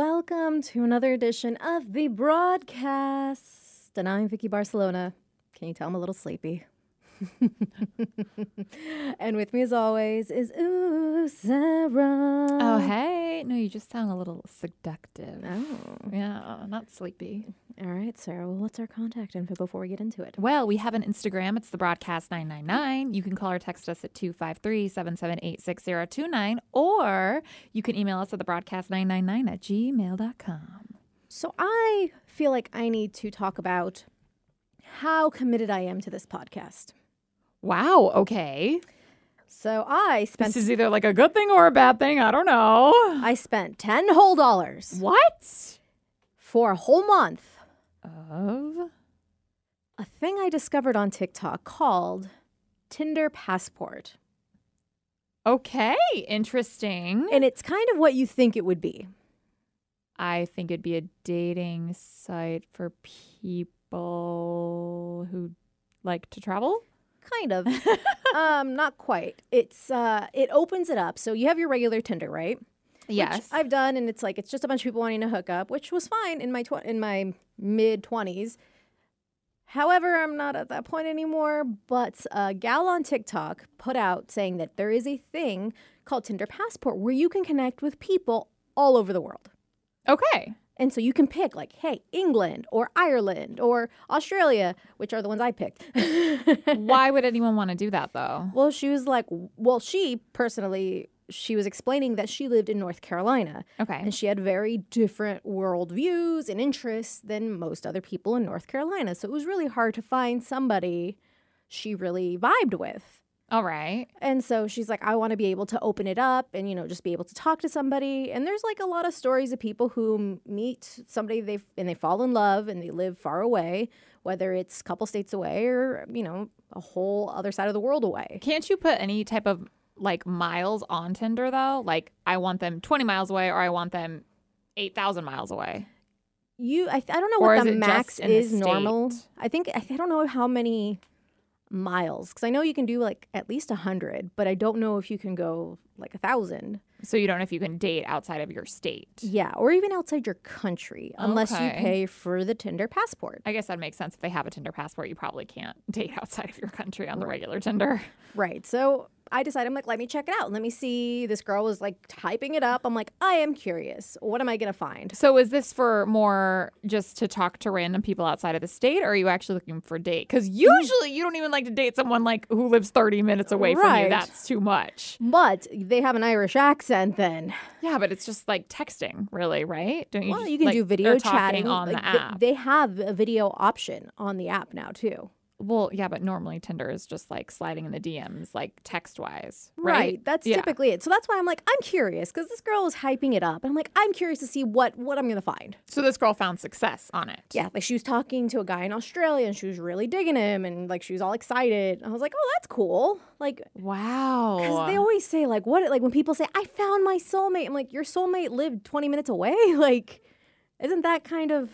Welcome to another edition of the broadcast. And I'm Vicky Barcelona. Can you tell I'm a little sleepy? and with me, as always, is Ooh Sara. Oh, hey. No, you just sound a little seductive. Oh, Yeah, not sleepy. all right, Sara. Well, what's our contact info before we get into it? Well, we have an Instagram. It's the broadcast 999. You can call or text us at 253 778 6029, or you can email us at the broadcast 999 at gmail.com. So I feel like I need to talk about how committed I am to this podcast. Wow. Okay. So I spent This is either like a good thing or a bad thing. I don't know. I spent ten whole dollars What? for a whole month. Of? A thing I discovered on TikTok called Tinder Passport. Okay. Interesting. And it's kind of what you think it would be. I think it'd be a dating site for people who like to travel. Kind of. um, not quite. It's uh it opens it up. So you have your regular Tinder, right? Which I've done and it's like it's just a bunch of people wanting to hook up, which was fine in my tw- in my mid 20s. However, I'm not at that point anymore, but a gal on TikTok put out saying that there is a thing called Tinder Passport where you can connect with people all over the world. okay. And so you can pick like, hey, England or Ireland or Australia, which are the ones I picked. Why would anyone want to do that though? well, she was like, well, she personally, she was explaining that she lived in North Carolina Okay. and she had very different worldviews and interests than most other people in North Carolina. So it was really hard to find somebody she really vibed with. All right. And so she's like, I want to be able to open it up and, you know, just be able to talk to somebody. And there's like a lot of stories of people who meet somebody they and they fall in love and they live far away, whether it's a couple states away or, you know, a whole other side of the world away. Can't you put any type of like miles on Tinder though? Like I want them 20 miles away or I want them 8,000 miles away. You, I, I don't know Or what the max is normal. I think, I, I don't know how many miles because I know you can do like at least a hundred, but I don't know if you can go like a thousand. So you don't know if you can date outside of your state. Yeah, or even outside your country, unless you pay for the Tinder passport. I guess that makes sense. If they have a Tinder passport, you probably can't date outside of your country on the regular Tinder. Right. So I decided, I'm like, let me check it out. Let me see. This girl was like typing it up. I'm like, I am curious. What am I going to find? So is this for more just to talk to random people outside of the state, or are you actually looking for a date? Because mm. usually you don't even like to date someone like who lives 30 minutes away from you. That's too much. But they have an Irish accent then. Yeah, but it's just like texting, really, right? Don't you? Well, just, you can like, do video chatting on Like, the app. They have a video option on the app now too. Well, yeah, but normally Tinder is just like sliding in the DMs, like text wise, right? That's Yeah. typically it. So that's why I'm like, I'm curious because this girl is hyping it up. And I'm like, I'm curious to see what what I'm going to find. So this girl found success on it. Yeah, like she was talking to a guy in Australia and she was really digging him and like she was all excited. I was like, oh, that's cool. Like Wow. Because they always say like what like when people say I found my soulmate, I'm like your soulmate lived 20 minutes away. Like, isn't that kind of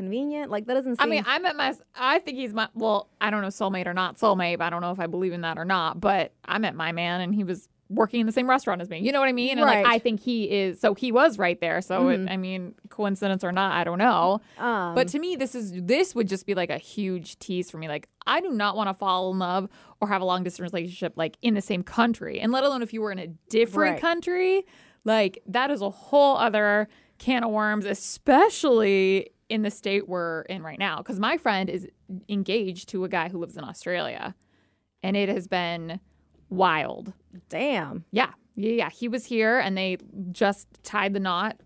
convenient? Like that doesn't. Seem, I mean, I met my. I think he's my. Well, I don't know soulmate or not soulmate. But I don't know if I believe in that or not. But I met my man, and he was working in the same restaurant as me. You know what I mean? And Right. Mm-hmm. I think he is. So he was right there. So it, I mean, coincidence or not, I don't know. um, But to me, this is this would just be like a huge tease for me. Like, I do not want to fall in love or have a long distance relationship like in the same country, and let alone if you were in a different Right. country. Like that is a whole other can of worms, especially in the state we're in right now. Because my friend is engaged to a guy who lives in Australia, and it has been wild. damn. Yeah. Yeah, yeah. He was here and they just tied the knot.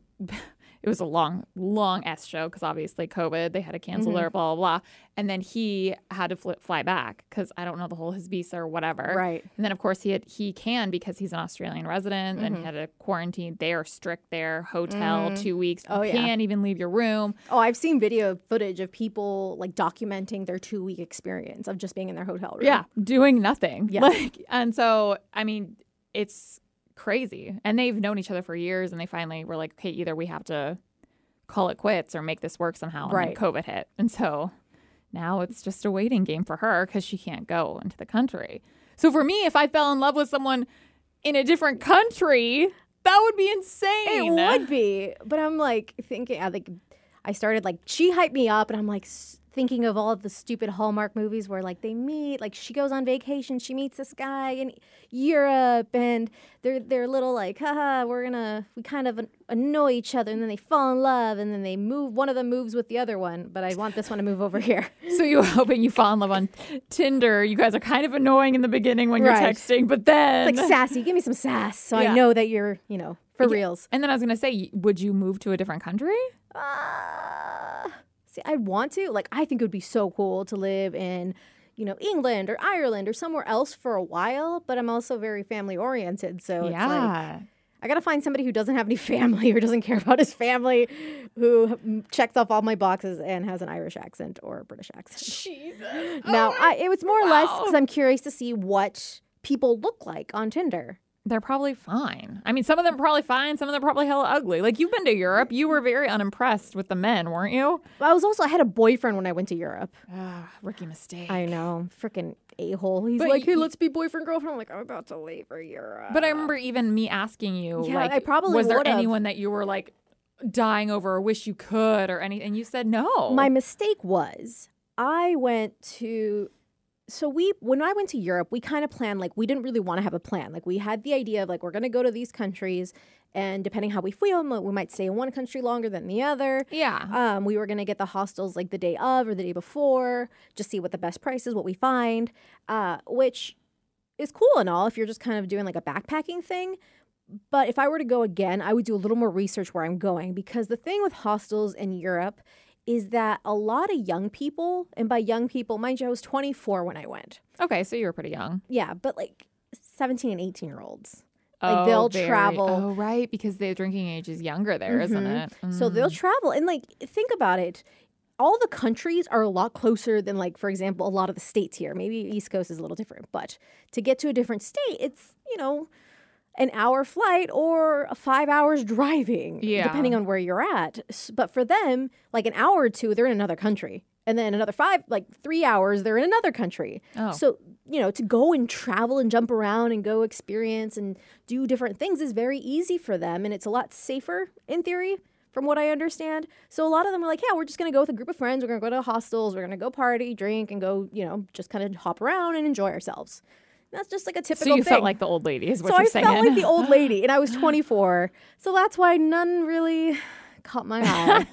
It was a long, long S show because obviously COVID, they had to cancel Mm-hmm. their blah, blah, blah. And then he had to fly, fly back because I don't know the whole his visa or whatever. Right. And then, of course, he had, he can because he's an Australian resident and Mm-hmm. he had a quarantine. They are strict there, hotel, two weeks. Oh, you yeah. can't even leave your room. Oh, I've seen video footage of people like documenting their two week experience of just being in their hotel room. Yeah, doing nothing. Yeah. Like, and so I mean, it's crazy. And they've known each other for years, and they finally were like, okay, either we have to call it quits or make this work somehow. And Right. COVID hit, and so now it's just a waiting game for her because she can't go into the country. So for me, if I fell in love with someone in a different country, That would be insane. It would be. But I'm like thinking, I think I started like, she hyped me up, and I'm like, thinking of all of the stupid Hallmark movies where like they meet, like she goes on vacation, she meets this guy in Europe, and they're they're little like, haha, we're gonna we kind of annoy each other, and then they fall in love, and then they move. One of them moves with the other one, but I want this one to move over here. So you were hoping you fall in love on Tinder. You guys are kind of annoying in the beginning when you're texting, but then it's like sassy. Give me some sass, so yeah. I know that you're you know for yeah. reals. And then I was gonna say, would you move to a different country? Uh, See, I want to. Like, I think it would be so cool to live in, you know, England or Ireland or somewhere else for a while. But I'm also very family oriented, so yeah. Like, I gotta find somebody who doesn't have any family or doesn't care about his family, who checks off all my boxes and has an Irish accent or a British accent. Jesus. Now, oh I, it was more wow. or less because I'm curious to see what people look like on Tinder they're probably fine. I mean, some of them are probably fine. Some of them are probably hella ugly. Like you've been to Europe, you were very unimpressed with the men, weren't you? I was also I had a boyfriend when I went to Europe. Ah, rookie mistake. I know, freaking a hole. He's but like, hey, let's be boyfriend girlfriend. I'm like, I'm about to leave for Europe. But I remember even me asking you, yeah, like, I probably was there would've. anyone that you were like dying over or wish you could or anything? And you said no. My mistake was I went to so we when I went to Europe, we kind of planned like we didn't really want to have a plan. Like we had the idea of like we're going to go to these countries and depending how we feel, we might stay in one country longer than the other. Yeah. Um, we were going to get the hostels like the day of or the day before, just see what the best price is, what we find, uh, which is cool and all if you're just kind of doing like a backpacking thing. But if I were to go again, I would do a little more research where I'm going because the thing with hostels in Europe is that a lot of young people, and by young people, mind you, I was 24 when I went. Okay, so you were pretty young. Yeah, but like 17 and 18 year olds. Like oh, they'll very, travel. Oh, right, because the drinking age is younger there, mm-hmm. not it? Mm. So they'll mm. travel. And like, think about it. All the countries are a lot closer than, like, for example, a lot of the states here. Maybe East Coast is a little different, but to get to a different state, it's, you know, an hour flight or five hours driving, yeah. depending on where you're at. But for them, like an hour or two, they're in another country. And then another five, like three hours, they're in another country. Oh. So, you know, to go and travel and jump around and go experience and do different things is very easy for them. And it's a lot safer in theory, from what I understand. So a lot of them are like, yeah, we're just going to go with a group of friends. We're going to go to hostels. We're going to go party, drink, and go, you know, just kind of hop around and enjoy ourselves. That's just like a typical. Thing. So you thing. felt like the old lady, is what so you're I saying. So I felt like the old lady, and I was 24. so that's why none really caught my eye.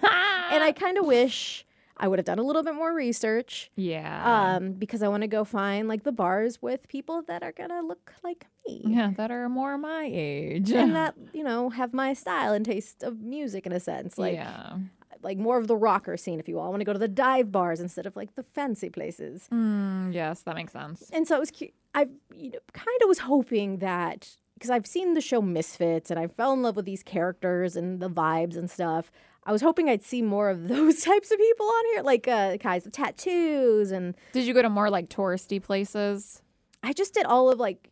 and I kind of wish I would have done a little bit more research. Yeah. Um, because I want to go find like the bars with people that are gonna look like me. Yeah, that are more my age. and that, you know, have my style and taste of music in a sense. Like yeah like more of the rocker scene, if you will. I want to go to the dive bars instead of like the fancy places. Mm, yes, that makes sense. And so it was, cu- I you know, kind of was hoping that because I've seen the show Misfits and I fell in love with these characters and the vibes and stuff. I was hoping I'd see more of those types of people on here, like uh, guys with tattoos and. Did you go to more like touristy places? I just did all of like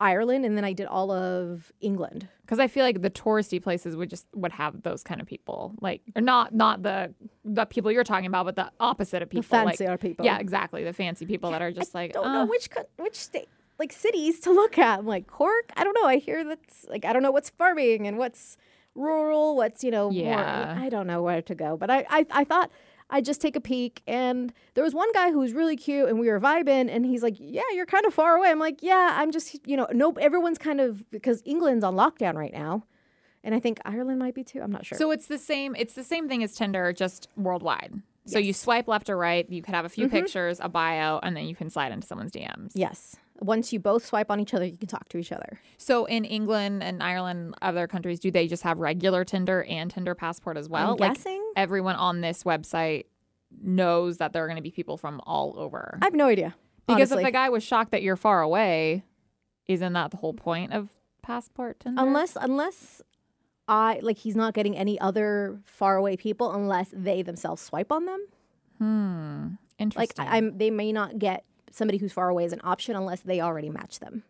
Ireland and then I did all of England. Because I feel like the touristy places would just would have those kind of people, like or not not the the people you're talking about, but the opposite of people, the fancy like, people. Yeah, exactly, the fancy people that are just I like. I don't uh. know which which state like cities to look at. I'm like Cork. I don't know. I hear that's like I don't know what's farming and what's rural, what's you know yeah. more. I don't know where to go, but I I, I thought I'd just take a peek. And there was one guy who was really cute and we were vibing and he's like, Yeah, you're kind of far away. I'm like, Yeah, I'm just, you know, nope, everyone's kind of because England's on lockdown right now. And I think Ireland might be too. I'm not sure. So it's the same it's the same thing as Tinder, just worldwide. So yes. you swipe left or right, you could have a few mm-hmm. pictures, a bio, and then you can slide into someone's DMs. Yes. Once you both swipe on each other, you can talk to each other. So in England and Ireland, other countries, do they just have regular Tinder and Tinder passport as well? I'm like guessing everyone on this website knows that there are going to be people from all over. I have no idea. Because honestly. if the guy was shocked that you're far away, isn't that the whole point of passport Tinder? Unless unless I like he's not getting any other far away people unless they themselves swipe on them. Hmm. Interesting. Like I'm they may not get somebody who's far away is an option unless they already match them.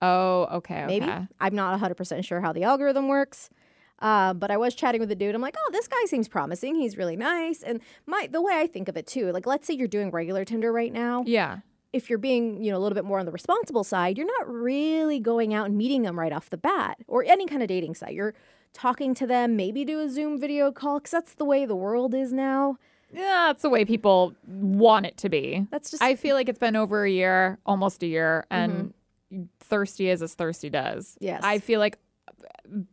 Oh, okay. okay. Maybe. I'm not 100% sure how the algorithm works. Uh, but I was chatting with a dude. I'm like, oh, this guy seems promising. He's really nice. And my the way I think of it too, like let's say you're doing regular Tinder right now. Yeah. if you're being, you know, a little bit more on the responsible side, you're not really going out and meeting them right off the bat or any kind of dating site. You're talking to them, maybe do a Zoom video call because that's the way the world is now. Yeah, that's the way people want it to be. That's just. I feel like it's been over a year, almost a year, and mm-hmm. thirsty is as thirsty does. Yes. I feel like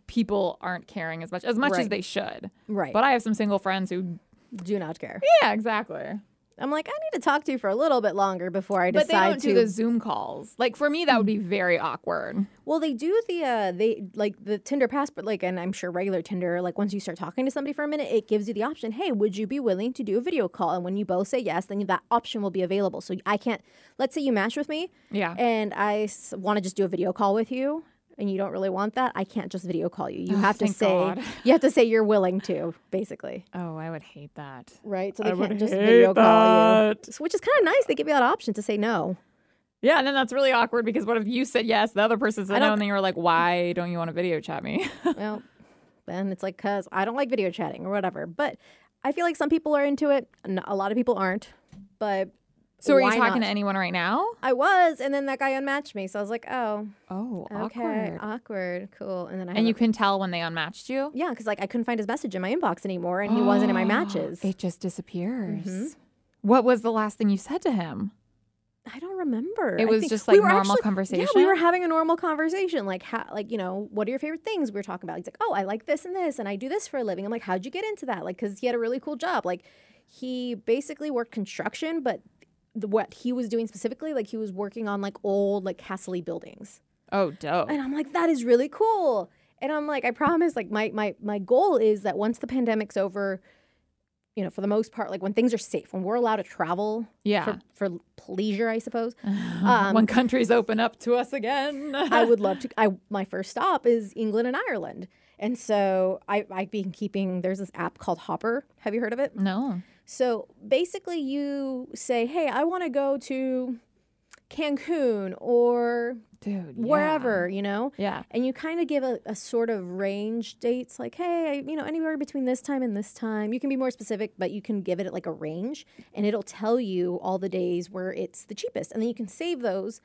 people aren't caring as much as much right. as they should. Right. But I have some single friends who do not care. Yeah, exactly. I'm like, I need to talk to you for a little bit longer before I decide but they don't to do the Zoom calls. Like for me, that would be very awkward. Well, they do the uh, they like the Tinder passport, like, and I'm sure regular Tinder. Like once you start talking to somebody for a minute, it gives you the option. Hey, would you be willing to do a video call? And when you both say yes, then that option will be available. So I can't. Let's say you match with me, yeah, and I want to just do a video call with you and you don't really want that, I can't just video call you. You oh, have to say God. you have to say you're willing to, basically. Oh, I would hate that. Right? So they I can't just video that. call you. Which is kind of nice. They give you that option to say no. Yeah, and then that's really awkward because what if you said yes, the other person said no, and then you're like, why don't you want to video chat me? well, then it's like, because I don't like video chatting or whatever. But I feel like some people are into it, a lot of people aren't. But so are you talking not? to anyone right now? I was, and then that guy unmatched me. So I was like, oh, oh, okay, awkward, awkward cool. And then I and you a, can tell when they unmatched you. Yeah, because like I couldn't find his message in my inbox anymore, and he wasn't in my matches. It just disappears. Mm-hmm. What was the last thing you said to him? I don't remember. It was just like we normal actually, conversation. Yeah, we were having a normal conversation. Like, how, like you know, what are your favorite things? We were talking about. He's like, oh, I like this and this, and I do this for a living. I'm like, how'd you get into that? Like, because he had a really cool job. Like, he basically worked construction, but the, what he was doing specifically, like he was working on like old like castle buildings. Oh, dope! And I'm like, that is really cool. And I'm like, I promise, like my my my goal is that once the pandemic's over, you know, for the most part, like when things are safe, when we're allowed to travel, yeah, for, for leisure, I suppose. Um, when countries open up to us again, I would love to. I my first stop is England and Ireland, and so I I've been keeping. There's this app called Hopper. Have you heard of it? No. So basically, you say, hey, I want to go to Cancun or Dude, wherever, you know? Yeah. And you kind of give a, a, sort of range dates like, hey, you know, anywhere between this time and this time. You can be more specific, but you can give it like a range and it'll tell you all the days where it's the cheapest. And then you can save those.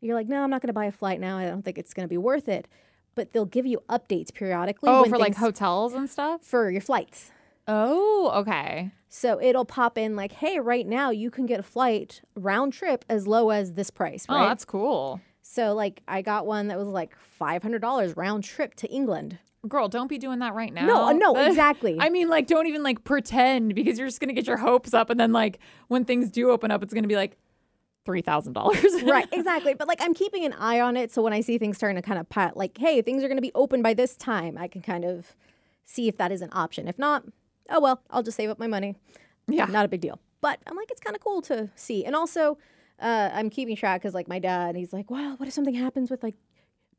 You're like, no, I'm not going to buy a flight now. I don't think it's going to be worth it. But they'll give you updates periodically. Oh, for like hotels and stuff? For your flights. Oh, okay. So it'll pop in like, hey, right now you can get a flight round trip as low as this price. Oh, right? Oh, that's cool. So like I got one that was like five hundred dollars round trip to England. Girl, don't be doing that right now. No, uh, no, exactly. I mean, like, don't even like pretend because you're just gonna get your hopes up, and then like when things do open up, it's gonna be like three thousand dollars. right, exactly. But like, I'm keeping an eye on it, so when I see things starting to kind of pat, like, hey, things are gonna be open by this time, I can kind of see if that is an option. If not, oh well, I'll just save up my money. Yeah. Not a big deal. But I'm like, it's kind of cool to see. And also, uh, I'm keeping track because like my dad, he's like, well, what if something happens with like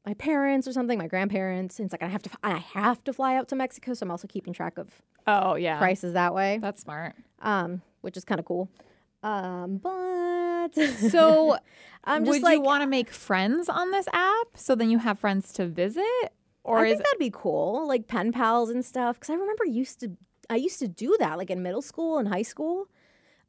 my parents or something, my grandparents? And it's like I have to, I have to fly out to Mexico, so I'm also keeping track of oh yeah prices that way. That's smart. Um, which is kind of cool. Um, but so I'm just would like, you want to make friends on this app so then you have friends to visit? Or I think that'd be cool, like pen pals and stuff. Because I remember used to I used to do that like in middle school and high school.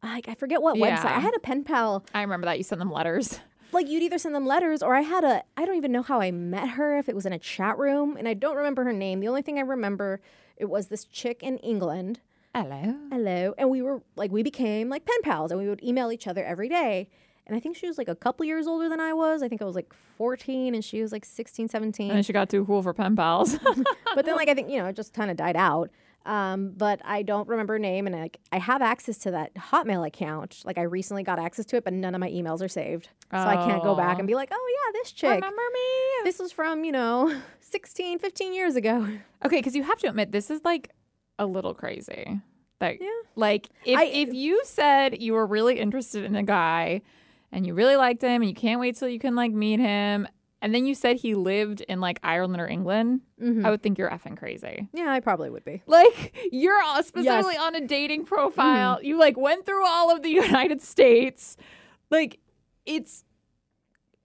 Like I forget what yeah. website. I had a pen pal. I remember that you sent them letters. Like you'd either send them letters or I had a I don't even know how I met her if it was in a chat room and I don't remember her name. The only thing I remember it was this chick in England. Hello. Hello. And we were like we became like pen pals and we would email each other every day. And I think she was like a couple years older than I was. I think I was like 14 and she was like 16, 17. And she got too cool for pen pals. but then like I think, you know, it just kind of died out. Um, but I don't remember her name, and like I have access to that Hotmail account. Like I recently got access to it, but none of my emails are saved, so I can't go back and be like, oh yeah, this chick. Remember me? This was from you know 16, 15 years ago. Okay, because you have to admit this is like a little crazy. That yeah. like if I, if you said you were really interested in a guy and you really liked him and you can't wait till you can like meet him and then you said he lived in like Ireland or England, mm-hmm. I would think you're effing crazy. Yeah, I probably would be. Like you're specifically yes. on a dating profile. Mm-hmm. You like went through all of the United States. Like it's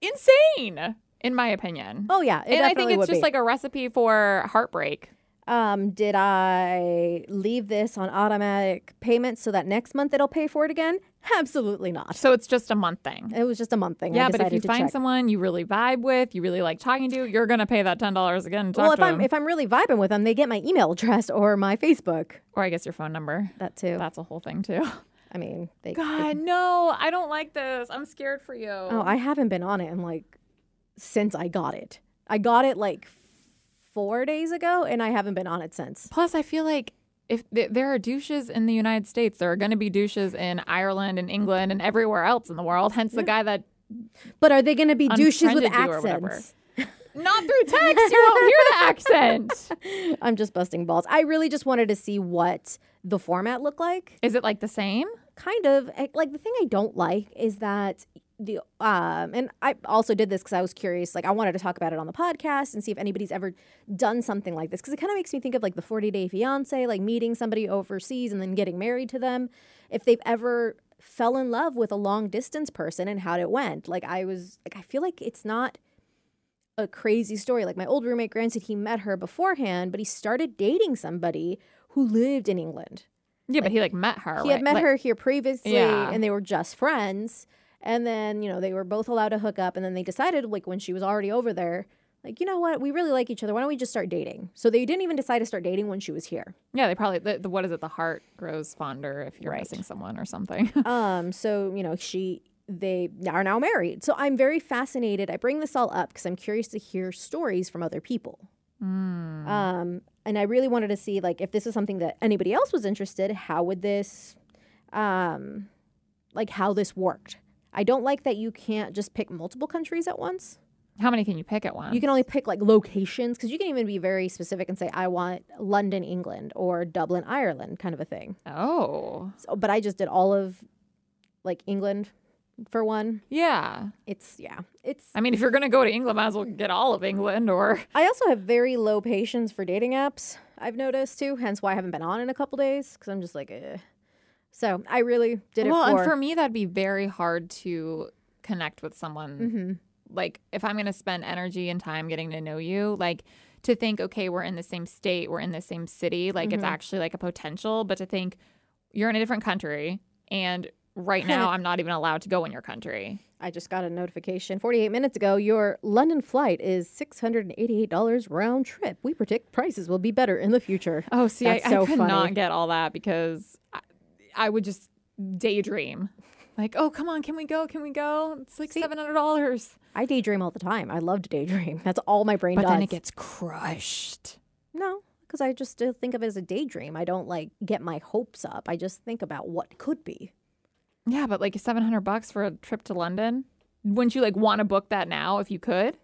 insane in my opinion. Oh yeah, and I think it's just be. like a recipe for heartbreak. Um, did I leave this on automatic payments so that next month it'll pay for it again? Absolutely not. So it's just a month thing. It was just a month thing. Yeah, but if you find check. someone you really vibe with, you really like talking to, you're gonna pay that ten dollars again. well, if I'm them. if I'm really vibing with them, they get my email address or my Facebook, or I guess your phone number. That too. That's a whole thing too. I mean, they. God, they, no, I don't like this. I'm scared for you. Oh, I haven't been on it in like since I got it. I got it like four days ago, and I haven't been on it since. Plus, I feel like if there are douches in the United States, there are going to be douches in Ireland and England and everywhere else in the world. Hence, the guy that. But are they going to be douches with accents? Not through text. You won't hear the accent. I'm just busting balls. I really just wanted to see what the format looked like. Is it like the same? Kind of. Like the thing I don't like is that the um and I also did this because I was curious like I wanted to talk about it on the podcast and see if anybody's ever done something like this because it kind of makes me think of like the 40 day fiance like meeting somebody overseas and then getting married to them if they've ever fell in love with a long distance person and how it went like I was like I feel like it's not a crazy story like my old roommate granted he met her beforehand but he started dating somebody who lived in England yeah like, but he like met her he right? had met like, her here previously yeah. and they were just friends and then, you know, they were both allowed to hook up. And then they decided, like, when she was already over there, like, you know what? We really like each other. Why don't we just start dating? So they didn't even decide to start dating when she was here. Yeah, they probably, the, the what is it? The heart grows fonder if you're right. missing someone or something. um, so, you know, she, they are now married. So I'm very fascinated. I bring this all up because I'm curious to hear stories from other people. Mm. Um, and I really wanted to see, like, if this is something that anybody else was interested, how would this, um, like, how this worked. I don't like that you can't just pick multiple countries at once. How many can you pick at once? You can only pick like locations because you can even be very specific and say, I want London, England or Dublin, Ireland, kind of a thing. Oh. So, but I just did all of like England for one. Yeah. It's, yeah. It's. I mean, if you're going to go to England, might as well get all of England or. I also have very low patience for dating apps, I've noticed too. Hence why I haven't been on in a couple days because I'm just like, eh. So I really did it. Well, for, and for me, that'd be very hard to connect with someone. Mm-hmm. Like if I'm going to spend energy and time getting to know you, like to think, okay, we're in the same state, we're in the same city, like mm-hmm. it's actually like a potential. But to think you're in a different country and right now I'm not even allowed to go in your country. I just got a notification 48 minutes ago. Your London flight is $688 round trip. We predict prices will be better in the future. Oh, see, That's I, so I could funny. not get all that because I would just daydream. Like, oh, come on, can we go? Can we go? It's like seven hundred dollars. I daydream all the time. I love to daydream. That's all my brain but does. But then it gets crushed. No, because I just uh, think of it as a daydream. I don't like get my hopes up. I just think about what could be. Yeah, but like seven hundred bucks for a trip to London. Wouldn't you like want to book that now if you could?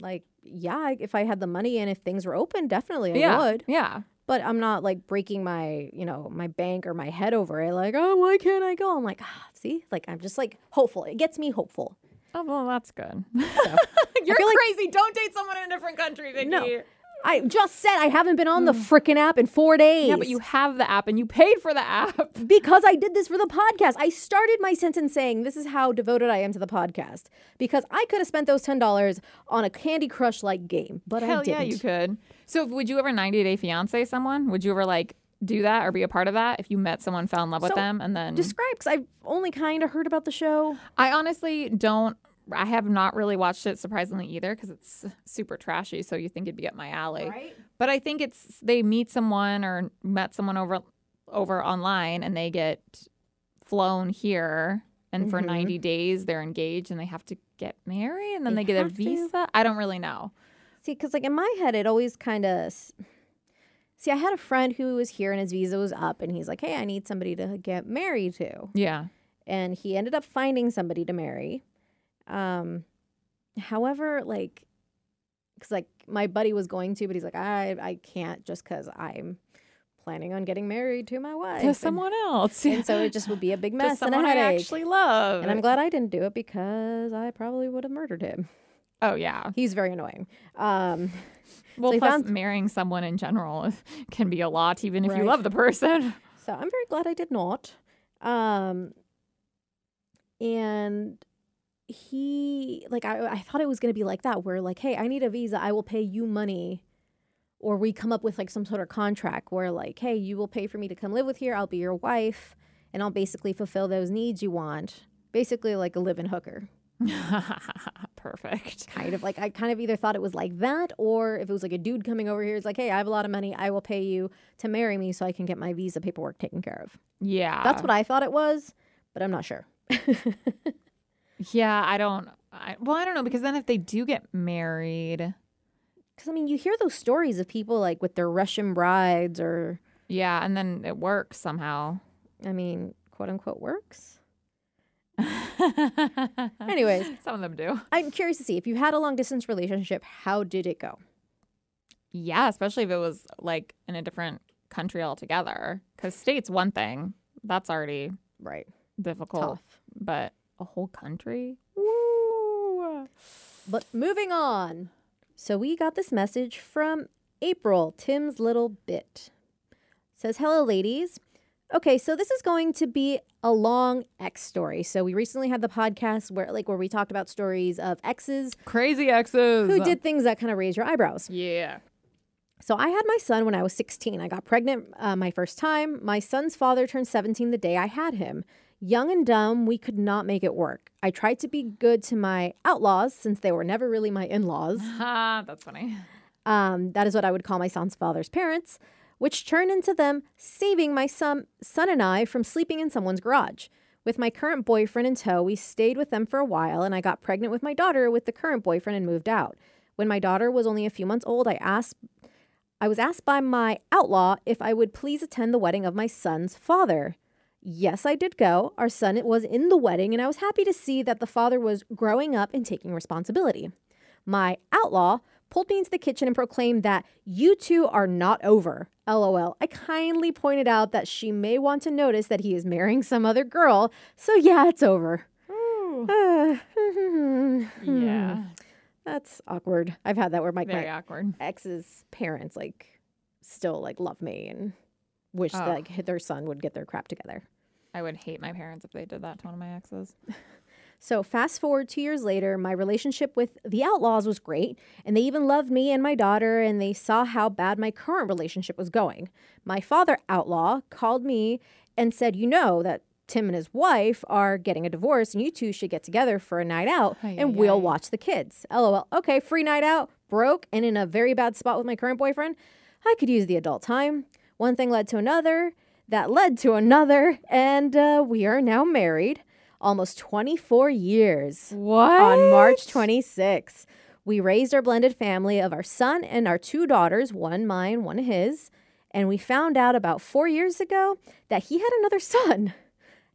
Like, yeah, if I had the money and if things were open, definitely I yeah, would. Yeah but I'm not like breaking my, you know, my bank or my head over it. Like, oh, why can't I go? I'm like, ah, see, like I'm just like hopeful. It gets me hopeful. Oh well, that's good. So, You're crazy. Like, Don't date someone in a different country, Vicky. No. I just said I haven't been on the mm. freaking app in four days. Yeah, but you have the app and you paid for the app. Because I did this for the podcast. I started my sentence saying this is how devoted I am to the podcast. Because I could have spent those $10 on a Candy Crush like game, but Hell I didn't. yeah, you could. So would you ever 90 Day Fiance someone? Would you ever like do that or be a part of that if you met someone, fell in love so with them, and then describe? Because I've only kind of heard about the show. I honestly don't I have not really watched it surprisingly either because it's super trashy. So you think it'd be up my alley. Right. But I think it's they meet someone or met someone over over online and they get flown here and mm-hmm. for 90 days they're engaged and they have to get married and then they, they get a visa. To. I don't really know. See, because like in my head, it always kind of. See, I had a friend who was here and his visa was up, and he's like, "Hey, I need somebody to get married to." Yeah. And he ended up finding somebody to marry um, however, like, because like my buddy was going to, but he's like, I I can't just because I'm planning on getting married to my wife to someone else, and so it just would be a big mess and a headache. I actually love, and I'm glad I didn't do it because I probably would have murdered him. Oh yeah, he's very annoying. Um, well, so plus found... marrying someone in general can be a lot, even if right. you love the person. So I'm very glad I did not. Um, and he like I, I thought it was going to be like that where like hey i need a visa i will pay you money or we come up with like some sort of contract where like, hey, you will pay for me to come live with here. I'll be your wife, and I'll basically fulfill those needs you want. Basically, like a live-in hooker. Perfect. Kind of like I kind of either thought it was like that, or if it was like a dude coming over here, it's like, hey, I have a lot of money. I will pay you to marry me so I can get my visa paperwork taken care of. Yeah. That's what I thought it was, but I'm not sure. yeah, I don't. I, well, I don't know because then if they do get married, because I mean, you hear those stories of people like with their Russian brides or. Yeah, and then it works somehow. I mean, quote unquote works. Anyways, some of them do. I'm curious to see if you had a long distance relationship, how did it go? Yeah, especially if it was like in a different country altogether. Because state's one thing, that's already right difficult. Tough. But a whole country? Woo! But moving on. So we got this message from April, Tim's little bit. says, Hello, ladies. Okay, so this is going to be a long ex story. So we recently had the podcast where like where we talked about stories of exes. Crazy exes. Who did things that kind of raise your eyebrows. Yeah. So I had my son when I was 16. I got pregnant uh, my first time. My son's father turned 17 the day I had him. Young and dumb, we could not make it work. I tried to be good to my outlaws since they were never really my in laws. Ha, that's funny. Um, that is what I would call my son's father's parents, which turned into them saving my son, son and I from sleeping in someone's garage. With my current boyfriend in tow, we stayed with them for a while, and I got pregnant with my daughter with the current boyfriend and moved out. When my daughter was only a few months old, I asked I was asked by my outlaw if I would please attend the wedding of my son's father. Yes, I did go. Our son was in the wedding, and I was happy to see that the father was growing up and taking responsibility. My outlaw pulled me into the kitchen and proclaimed that you two are not over. LOL. I kindly pointed out that she may want to notice that he is marrying some other girl, so yeah, it's over. yeah. That's awkward. I've had that where my, Very my awkward. ex's parents like still like love me and wish Oh. that like their son would get their crap together. I would hate my parents if they did that to one of my exes. So fast forward two years later, my relationship with the Outlaws was great, and they even loved me and my daughter, and they saw how bad my current relationship was going. My father, Outlaw, called me and said, "You know that." Tim and his wife are getting a divorce, and you two should get together for a night out, and we'll watch the kids. LOL. Okay, free night out. Broke and in a very bad spot with my current boyfriend. I could use the adult time. One thing led to another, that led to another, and uh, we are now married almost 24 years What? on March 26th. We raised our blended family of our son and our two daughters, one mine, one his. And we found out about four years ago that he had another son.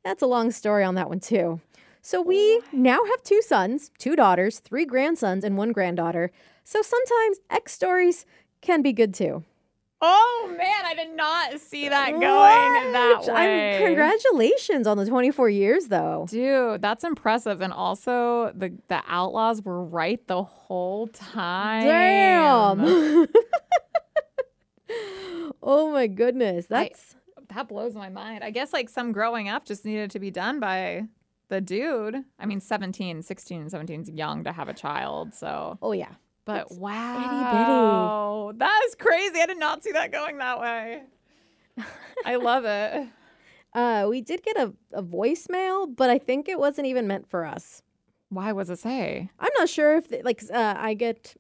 That's a long story on that one, too. So we now have two sons, two daughters, three grandsons, and one granddaughter. So sometimes ex stories can be good too. Oh man, I did not see that going that way. I'm, congratulations on the 24 years, though. Dude, that's impressive. And also the the outlaws were right the whole time. Damn. oh my goodness. That's That blows my mind. I guess like some growing up just needed to be done by the dude. I mean 17, 16 and 17 is young to have a child, so oh yeah. But That's wow. That is crazy. I did not see that going that way. I love it. Uh, we did get a, a voicemail, but I think it wasn't even meant for us. Why was it say? I'm not sure if, like, uh, I get,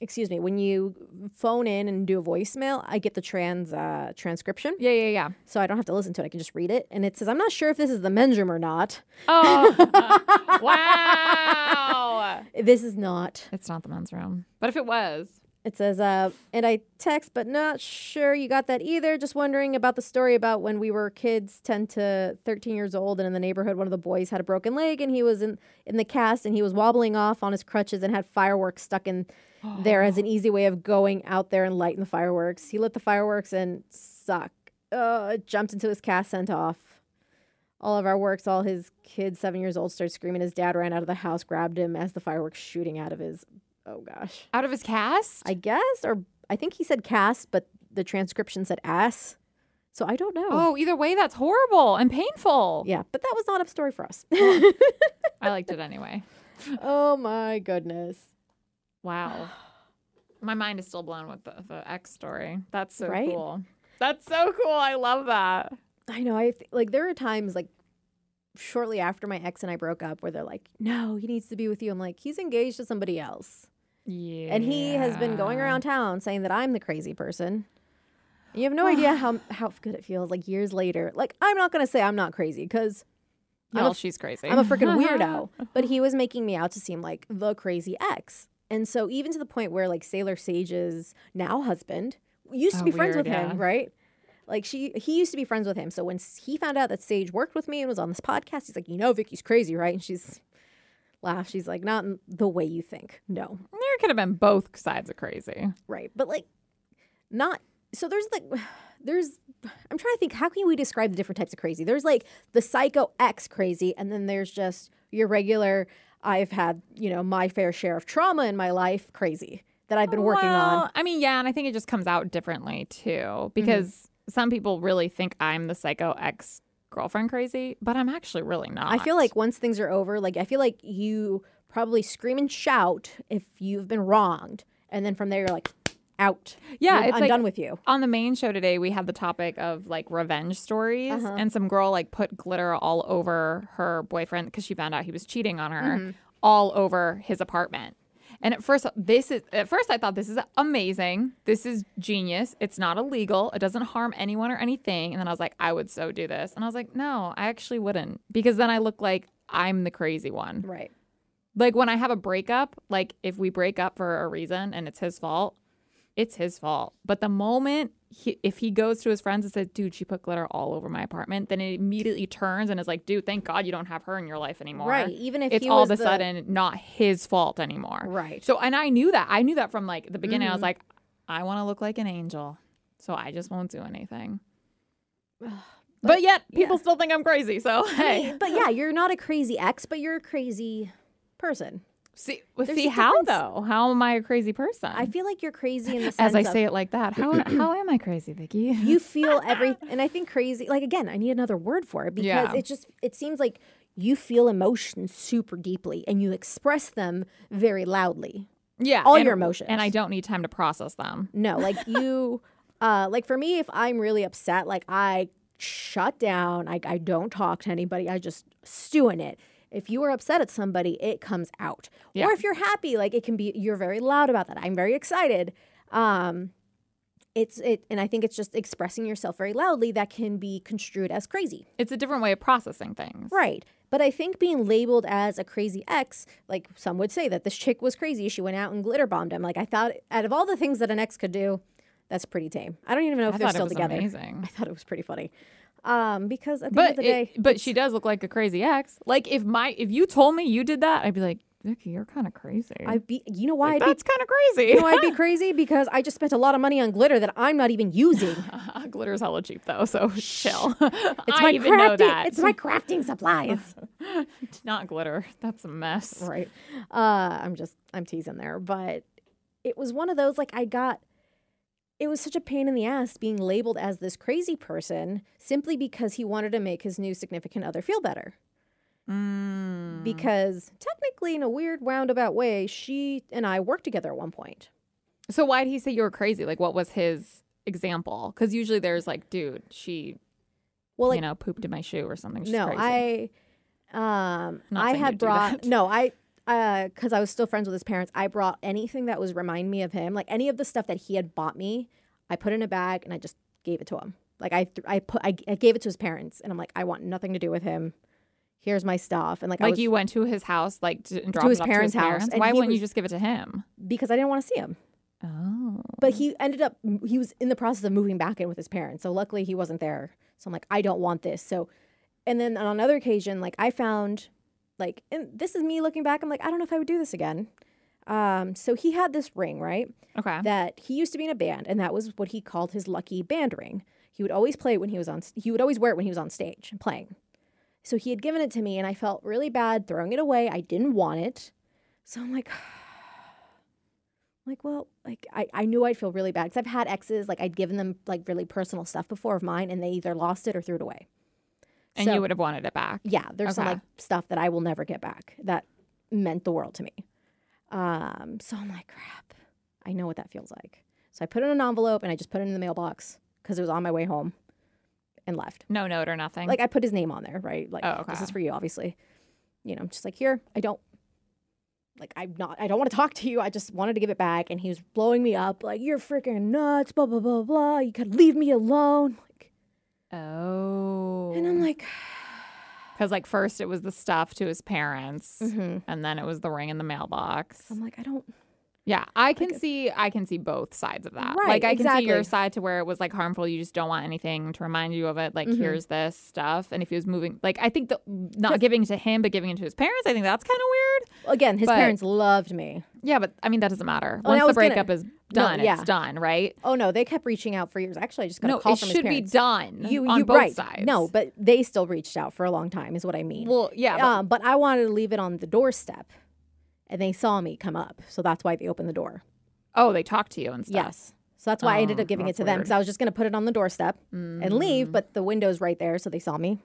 excuse me, when you phone in and do a voicemail, I get the trans uh, transcription, Yeah, yeah, yeah. so I don't have to listen to it. I can just read it, and it says, "I'm not sure if this is the men's room or not. Oh, wow. This is not." It's not the men's room. But if it was, It says, uh, and I text, but not sure you got that either. Just wondering about the story about when we were kids, 10 to 13 years old, and in the neighborhood, one of the boys had a broken leg and he was in, in the cast and he was wobbling off on his crutches and had fireworks stuck in there as an easy way of going out there and lighting the fireworks. He lit the fireworks and suck. Uh, jumped into his cast, sent off. All of our works, all his kids, seven years old, started screaming. His dad ran out of the house, grabbed him as the fireworks shooting out of his. Oh gosh. out of his cast? I guess, or I think he said cast, but the transcription said ass. So I don't know. oh, either way, that's horrible and painful. Yeah, but that was not a story for us. I liked it anyway. oh my goodness. Wow. My mind is still blown with the, the X story. That's so right? cool. That's so cool. I love that. I know. I th- like there are times like shortly after my ex and I broke up where they're like, "No, he needs to be with you." I'm like, "He's engaged to somebody else." Yeah. And he has been going around town saying that I'm the crazy person. You have no idea how how good it feels like years later. Like I'm not going to say I'm not crazy cuz well, she's crazy. I'm a freaking weirdo. but he was making me out to seem like the crazy ex. And so even to the point where like Sailor Sage's now husband used to oh, be friends with yeah. him, right? Like she he used to be friends with him. So when he found out that Sage worked with me and was on this podcast, he's like, "You know Vicky's crazy, right?" And she's laughed. She's like, "Not the way you think." No. There could have been both sides of crazy. Right. But like not so there's like there's I'm trying to think how can we describe the different types of crazy? There's like the psycho X crazy and then there's just your regular I've had, you know, my fair share of trauma in my life crazy that I've been working well, on. I mean, yeah, and I think it just comes out differently too mm-hmm. because mm-hmm. some people really think I'm the psycho ex girlfriend crazy, but I'm actually really not. I feel like once things are over, like I feel like you probably scream and shout if you've been wronged and then from there you're like out. Yeah, it's I'm like, done with you. On the main show today, we had the topic of like revenge stories, uh-huh. and some girl like put glitter all over her boyfriend because she found out he was cheating on her, mm-hmm. all over his apartment. And at first, this is at first I thought this is amazing. This is genius. It's not illegal. It doesn't harm anyone or anything. And then I was like, I would so do this. And I was like, no, I actually wouldn't because then I look like I'm the crazy one. Right. Like when I have a breakup, like if we break up for a reason and it's his fault, it's his fault. But the moment he, if he goes to his friends and says, "Dude, she put glitter all over my apartment," then it immediately turns and is like, "Dude, thank God you don't have her in your life anymore." Right. Even if it's all of a the... sudden not his fault anymore. Right. So, and I knew that. I knew that from like the beginning. Mm-hmm. I was mm-hmm. like, I want to look like an angel, so I just won't do anything. But, but, yet, people yeah. still think I'm crazy. So hey, but yeah, you're not a crazy ex, but you're a crazy person. See, see how though? How am I a crazy person? I feel like you're crazy in the sense as I of, say it like that. How how am I crazy, Vicky? you feel every, and I think crazy. Like again, I need another word for it because yeah. it just it seems like you feel emotions super deeply and you express them very loudly. Yeah, all and, your emotions, and I don't need time to process them. No, like you, uh, like for me, if I'm really upset, like I shut down. I I don't talk to anybody. I just stew in it if you are upset at somebody, it comes out. Yeah. Or if you're happy, like it can be you're very loud about that. I'm very excited. Um it's it and I think it's just expressing yourself very loudly that can be construed as crazy. It's a different way of processing things. Right. But I think being labeled as a crazy ex, like some would say that this chick was crazy. She went out and glitter bombed him. Like I thought out of all the things that an ex could do, that's pretty tame. I don't even know if I they're still together. Amazing. I thought it was pretty funny. Um, because at the but end of the day, but she does look like a crazy ex. Like if my if you told me you did that, I'd be like, Vicky, you're kind of crazy. I'd be, you know why? Like, that's kind of crazy. You know, I'd be crazy because I just spent a lot of money on glitter that I'm not even using. Glitter's hella cheap though, so chill. It's I my even crafting, know that. It's my crafting supplies. not glitter. That's a mess. Right. Uh, I'm just, I'm teasing there, but it was one of those like I got it was such a pain in the ass being labeled as this crazy person simply because he wanted to make his new significant other feel better. Mm. Because technically, in a weird roundabout way, she and I worked together at one point. So why did he say you were crazy? Like, what was his example? Because usually there's like, dude, she, well, like, you know, pooped in my shoe or something. She's no, crazy. I, um, I had brought no, I because uh, I was still friends with his parents, I brought anything that was remind me of him, like any of the stuff that he had bought me. I put in a bag and I just gave it to him. Like I, th- I put, I, I, gave it to his parents, and I'm like, I want nothing to do with him. Here's my stuff, and like, like was, you went to his house, like to, and to his parents' to his house. Why wouldn't was, you just give it to him? Because I didn't want to see him. Oh. But he ended up, he was in the process of moving back in with his parents. So luckily he wasn't there. So I'm like, I don't want this. So, and then on another occasion, like I found like and this is me looking back i'm like i don't know if i would do this again. Um, so he had this ring right? Okay. That he used to be in a band and that was what he called his lucky band ring. He would always play it when he was on he would always wear it when he was on stage and playing. So he had given it to me and i felt really bad throwing it away. I didn't want it. So i'm like like well like I, I knew i'd feel really bad because i've had exes like i'd given them like really personal stuff before of mine and they either lost it or threw it away and so, you would have wanted it back. Yeah, there's okay. some like stuff that I will never get back that meant the world to me. Um, so I'm like, crap. I know what that feels like. So I put it in an envelope and I just put it in the mailbox because it was on my way home and left. No note or nothing. Like I put his name on there, right? Like Oh, okay. this is for you, obviously. You know, I'm just like here. I don't like I'm not. I don't want to talk to you. I just wanted to give it back, and he was blowing me up like you're freaking nuts. Blah blah blah blah. You could leave me alone. Like, oh. and I'm like, Because like first it was the stuff to his parents, Mhm. and then it was the ring in the mailbox. I'm like, I don't. Yeah, I can see I can see both sides of that. Right, like I can see your side to where it was like harmful. You just don't want anything to remind you of it. Like Mhm. here's this stuff, and if he was moving, like I think the not giving to him but giving it to his parents, I think that's kind of weird. Again, his But- parents loved me. Yeah, but I mean that doesn't matter. Once the breakup gonna- breakup is No, done, yeah. it's done, right? Oh no, they kept reaching out for years. Actually, I just got No, a call it from should his be done You, on you both right? sides. No, but they still reached out for a long time. Is what I mean. well, yeah, but um, but I wanted to leave it on the doorstep, and they saw me come up, so that's why they opened the door. oh, they talked to you and stuff. Yes. So that's why I ended Oh, up giving it to them because I was just going to put it on the doorstep and leave, but the window's right there, so they saw me.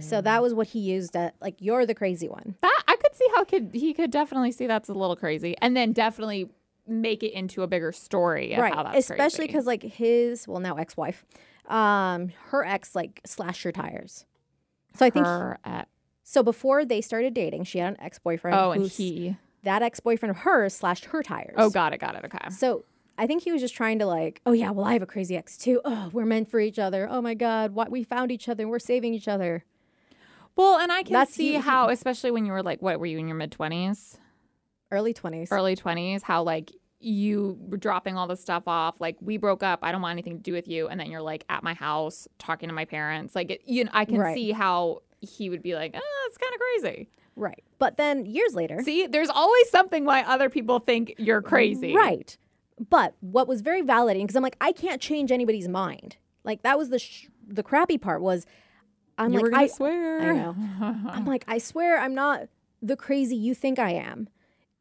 So that was what he used at like you're the crazy one. That I could see how could he could definitely see that's a little crazy, and then definitely make it into a bigger story that's Especially because like his well now ex-wife, um, her ex like slashed her tires. So I think her at, so before they started dating, she had an ex-boyfriend. oh, and he that ex-boyfriend of hers slashed her tires. oh got it got it okay So I think he was just trying to like, oh yeah, well I have a crazy ex too. Oh, we're meant for each other. Oh my god, what we found each other. We're saving each other. well, and I can That's see you- how, especially when you were like, what were you in your mid twenties, Early twenties. early twenties, how like you were dropping all this stuff off. Like we broke up, I don't want anything to do with you, and then you're like at my house talking to my parents. Like it, you know, I can Right. see how he would be like, oh, it's kind of crazy. Right. But then years later, See, there's always something why other people think you're crazy. Right. But what was very validating because I'm like I can't change anybody's mind. Like that was the sh- the crappy part was I'm You like I swear. I know. I'm like I swear I'm not the crazy you think I am.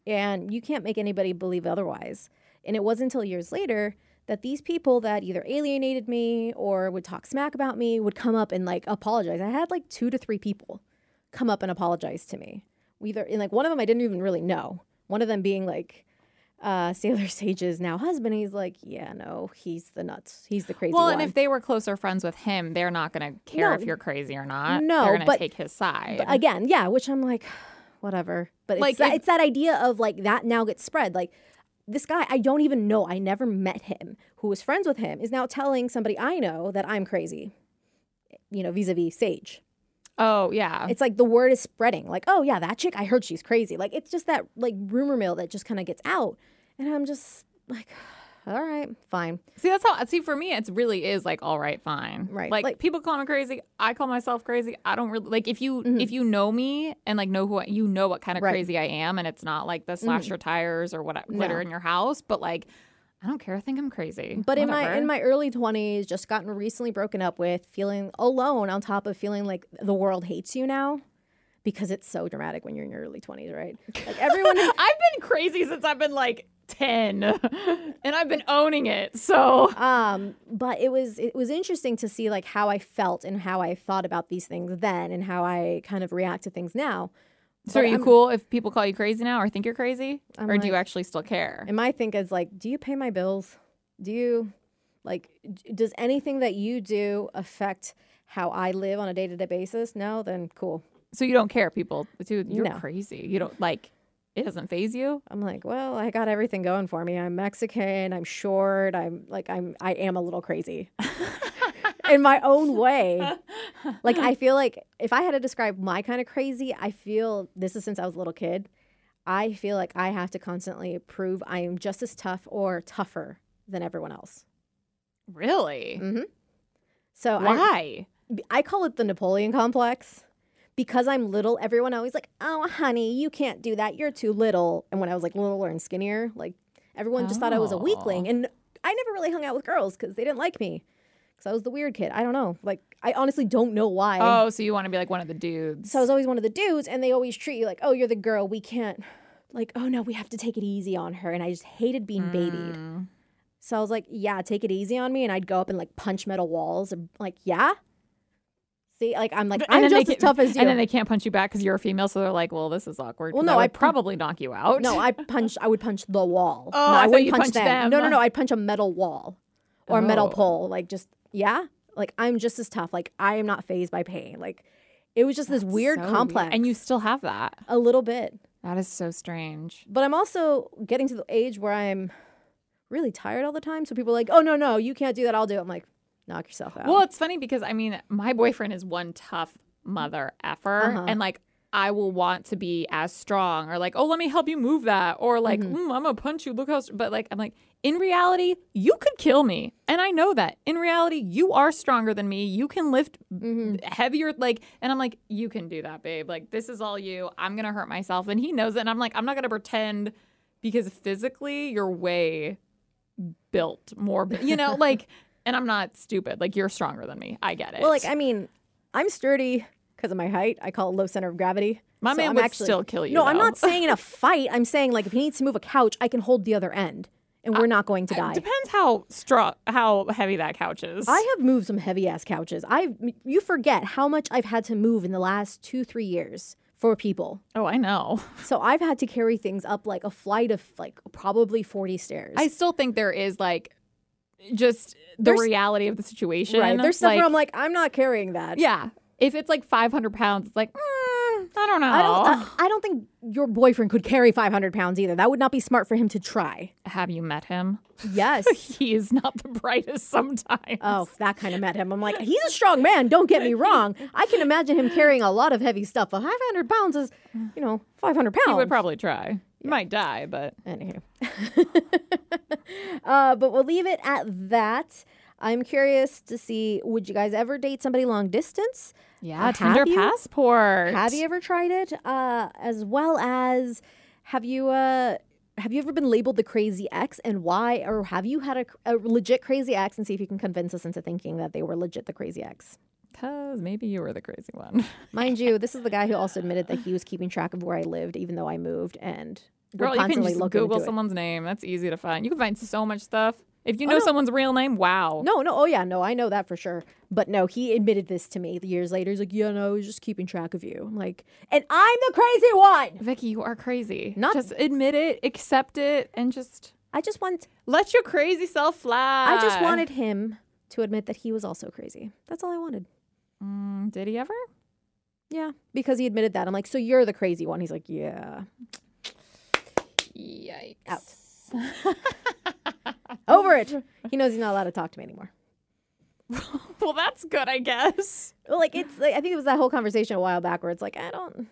And you can't make anybody believe otherwise. And it wasn't until years later that these people that either alienated me or would talk smack about me would come up and like apologize. I had like two to three people come up and apologize to me. Either and like one of them I didn't even really know. One of them being like uh Sailor Sage's now husband. He's like, yeah, no, he's the nuts. He's the crazy Well, one. and if they were closer friends with him, they're not going to care No. if you're crazy or not. No, they're going to but- take his side. Again, yeah, which I'm like, whatever. But Like, it's, that, it's that idea of like that now gets spread. Like this guy, I don't even know. I never met him. Who was friends with him is now telling somebody I know that I'm crazy. You know, vis-a-vis Sage. oh yeah, It's like the word is spreading. Like, oh yeah, that chick, I heard she's crazy. Like it's just that like rumor mill that just kind of gets out, and I'm just like, all right, fine. see that's how. See for me, it's really is like all right, fine. Right. Like, Like- people call me crazy. I call myself crazy. I don't really like if you if you know me and like know who I, you know what kind of Mm-hmm. Right. Mm-hmm. crazy I am, and it's not like the slash your tires or what glitter No. in your house, but like I don't care. I think I'm crazy. But in my in my early 20s, just gotten recently broken up with, feeling alone on top of feeling like the world hates you now because it's so dramatic when you're in your early 20s, right? Like everyone I've been crazy since I've been like 10 and I've been owning it. So, um but it was it was interesting to see like how I felt and how I thought about these things then and how I kind of react to things now. so are you I'm- cool if people call you crazy now or think you're crazy? I'm or do you actually still care? And my thing is like, do you pay my bills? Do you like d- does anything that you do affect how I live on a day-to-day basis? No, then cool. So you don't care, people. Dude, you're No. crazy. You don't like it doesn't phase you. I'm like, well, I got everything going for me. I'm Mexican. I'm short. I'm like, I'm, I am a little crazy in my own way. Like, I feel like if I had to describe my kind of crazy, I feel this is since I was a little kid. I feel like I have to constantly prove I am just as tough or tougher than everyone else. Really? Mm-hmm. So I, Why? I call it the Napoleon complex. Because I'm little, everyone always like, oh, honey, you can't do that. You're too little. And when I was like littler and skinnier, like everyone just thought I was a weakling. Oh. And I never really hung out with girls because they didn't like me. Because I was the weird kid. I don't know. Like, I honestly don't know why. oh, so you want to be like one of the dudes. So I was always one of the dudes, and they always treat you like, oh, you're the girl. We can't, like, oh no, we have to take it easy on her. And I just hated being babied. Mm. So I was like, yeah, take it easy on me. And I'd go up and like punch metal walls and like, yeah. See, like I'm like I'm just as tough as you. And then they can't punch you back because you're a female, so they're like, "Well, this is awkward." Well, no, I would probably knock you out. No, I punch. I would punch the wall. Oh, no, I, I wouldn't punch them. them. No, no, no. Oh. I'd punch a metal wall or oh. a metal oh. pole. Like just yeah. Like I'm just as tough. Like I am not phased by pain. Like it was just That's this weird so complex. Weird. And you still have that a little bit. That is so strange. But I'm also getting to the age where I'm really tired all the time. So people are like, "Oh no, no, you can't do that. I'll do it." I'm like, knock yourself out. Well, it's funny because I mean, my boyfriend is one tough mother effer. Uh-huh. And like, I will want to be as strong or like, oh, let me help you move that. Or like, mm-hmm. mm, I'm to punch you. Look how, but like, I'm like, in reality, you could kill me. And I know that. In reality, you are stronger than me. You can lift mm-hmm. heavier. Like, and I'm like, you can do that, babe. Like, this is all you. I'm to hurt myself. And he knows it. And I'm like, I'm not to pretend because physically you're way built more, you know, like, and I'm not stupid. Like, you're stronger than me. I get it. Well, like, I mean, I'm sturdy because of my height. I call it low center of gravity. My so man I'm would actually, still kill you. No, though. I'm not saying in a fight. I'm saying like if he needs to move a couch, I can hold the other end, and we're uh, not going to die. It depends how strong, how heavy that couch is. I have moved some heavy ass couches. I you forget how much I've had to move in the last two three years for people. Oh, I know. So I've had to carry things up like a flight of like probably 40 stairs. I still think there is like just the there's, reality of the situation. Right. There's stuff like, where I'm like, I'm not carrying that. Yeah. If it's like 500 pounds, it's like, mm, I don't know. I don't, I don't think your boyfriend could carry 500 pounds either. That would not be smart for him to try. Have you met him? Yes. he is not the brightest sometimes. Oh, that kind of met him. I'm like, he's a strong man. Don't get me wrong. I can imagine him carrying a lot of heavy stuff. But 500 pounds is, you know, 500 pounds. He would probably try. You might die, but. Anywho. uh, but we'll leave it at that. I'm curious to see would you guys ever date somebody long distance? Yeah, uh, Tinder you, passport. Have you ever tried it? Uh, as well as have you uh, have you ever been labeled the crazy ex and why? Or have you had a, a legit crazy ex and see if you can convince us into thinking that they were legit the crazy ex? Because maybe you were the crazy one. Mind you, this is the guy who also admitted that he was keeping track of where I lived, even though I moved and Girl, you can just Google someone's it. name. That's easy to find. You can find so much stuff. If you oh, know oh, no. someone's real name, wow. No, no, oh yeah, no, I know that for sure. But no, he admitted this to me years later. He's like, yeah, no, I was just keeping track of you. I'm like, and I'm the crazy one. Vicky, you are crazy. Not just admit it, accept it, and just. I just want. Let your crazy self fly. I just wanted him to admit that he was also crazy. That's all I wanted. Mm, did he ever? Yeah, because he admitted that. I'm like, so you're the crazy one. He's like, yeah. Yikes. Out. Over it. He knows he's not allowed to talk to me anymore. well, that's good, I guess. Well, like it's like I think it was that whole conversation a while back where it's like I don't,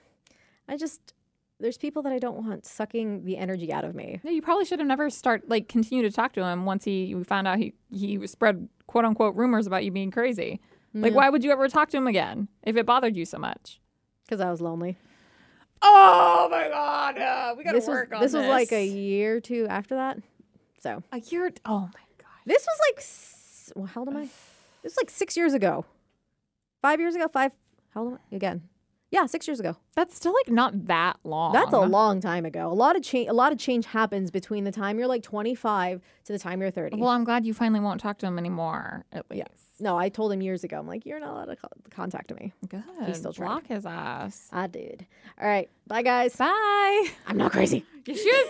I just there's people that I don't want sucking the energy out of me. No, you probably should have never start like continue to talk to him once he found out he he spread quote unquote rumors about you being crazy. Like, why would you ever talk to him again if it bothered you so much? Because I was lonely. Oh my god, uh, we gotta this work was, on this. This was like a year or two after that. So a year. Oh my god. This was like. Well, how old am I? This was like six years ago. Five years ago. Five. How old am I? Again. Yeah, six years ago. That's still like not that long. That's a long time ago. A lot of change. A lot of change happens between the time you're like 25 to the time you're 30. Well, I'm glad you finally won't talk to him anymore. At least. Yeah. No, I told him years ago. I'm like, you're not allowed to co- contact me. Good. He's still trying. Block his ass. I did. All right. Bye, guys. Bye. I'm not crazy. Yes, she is.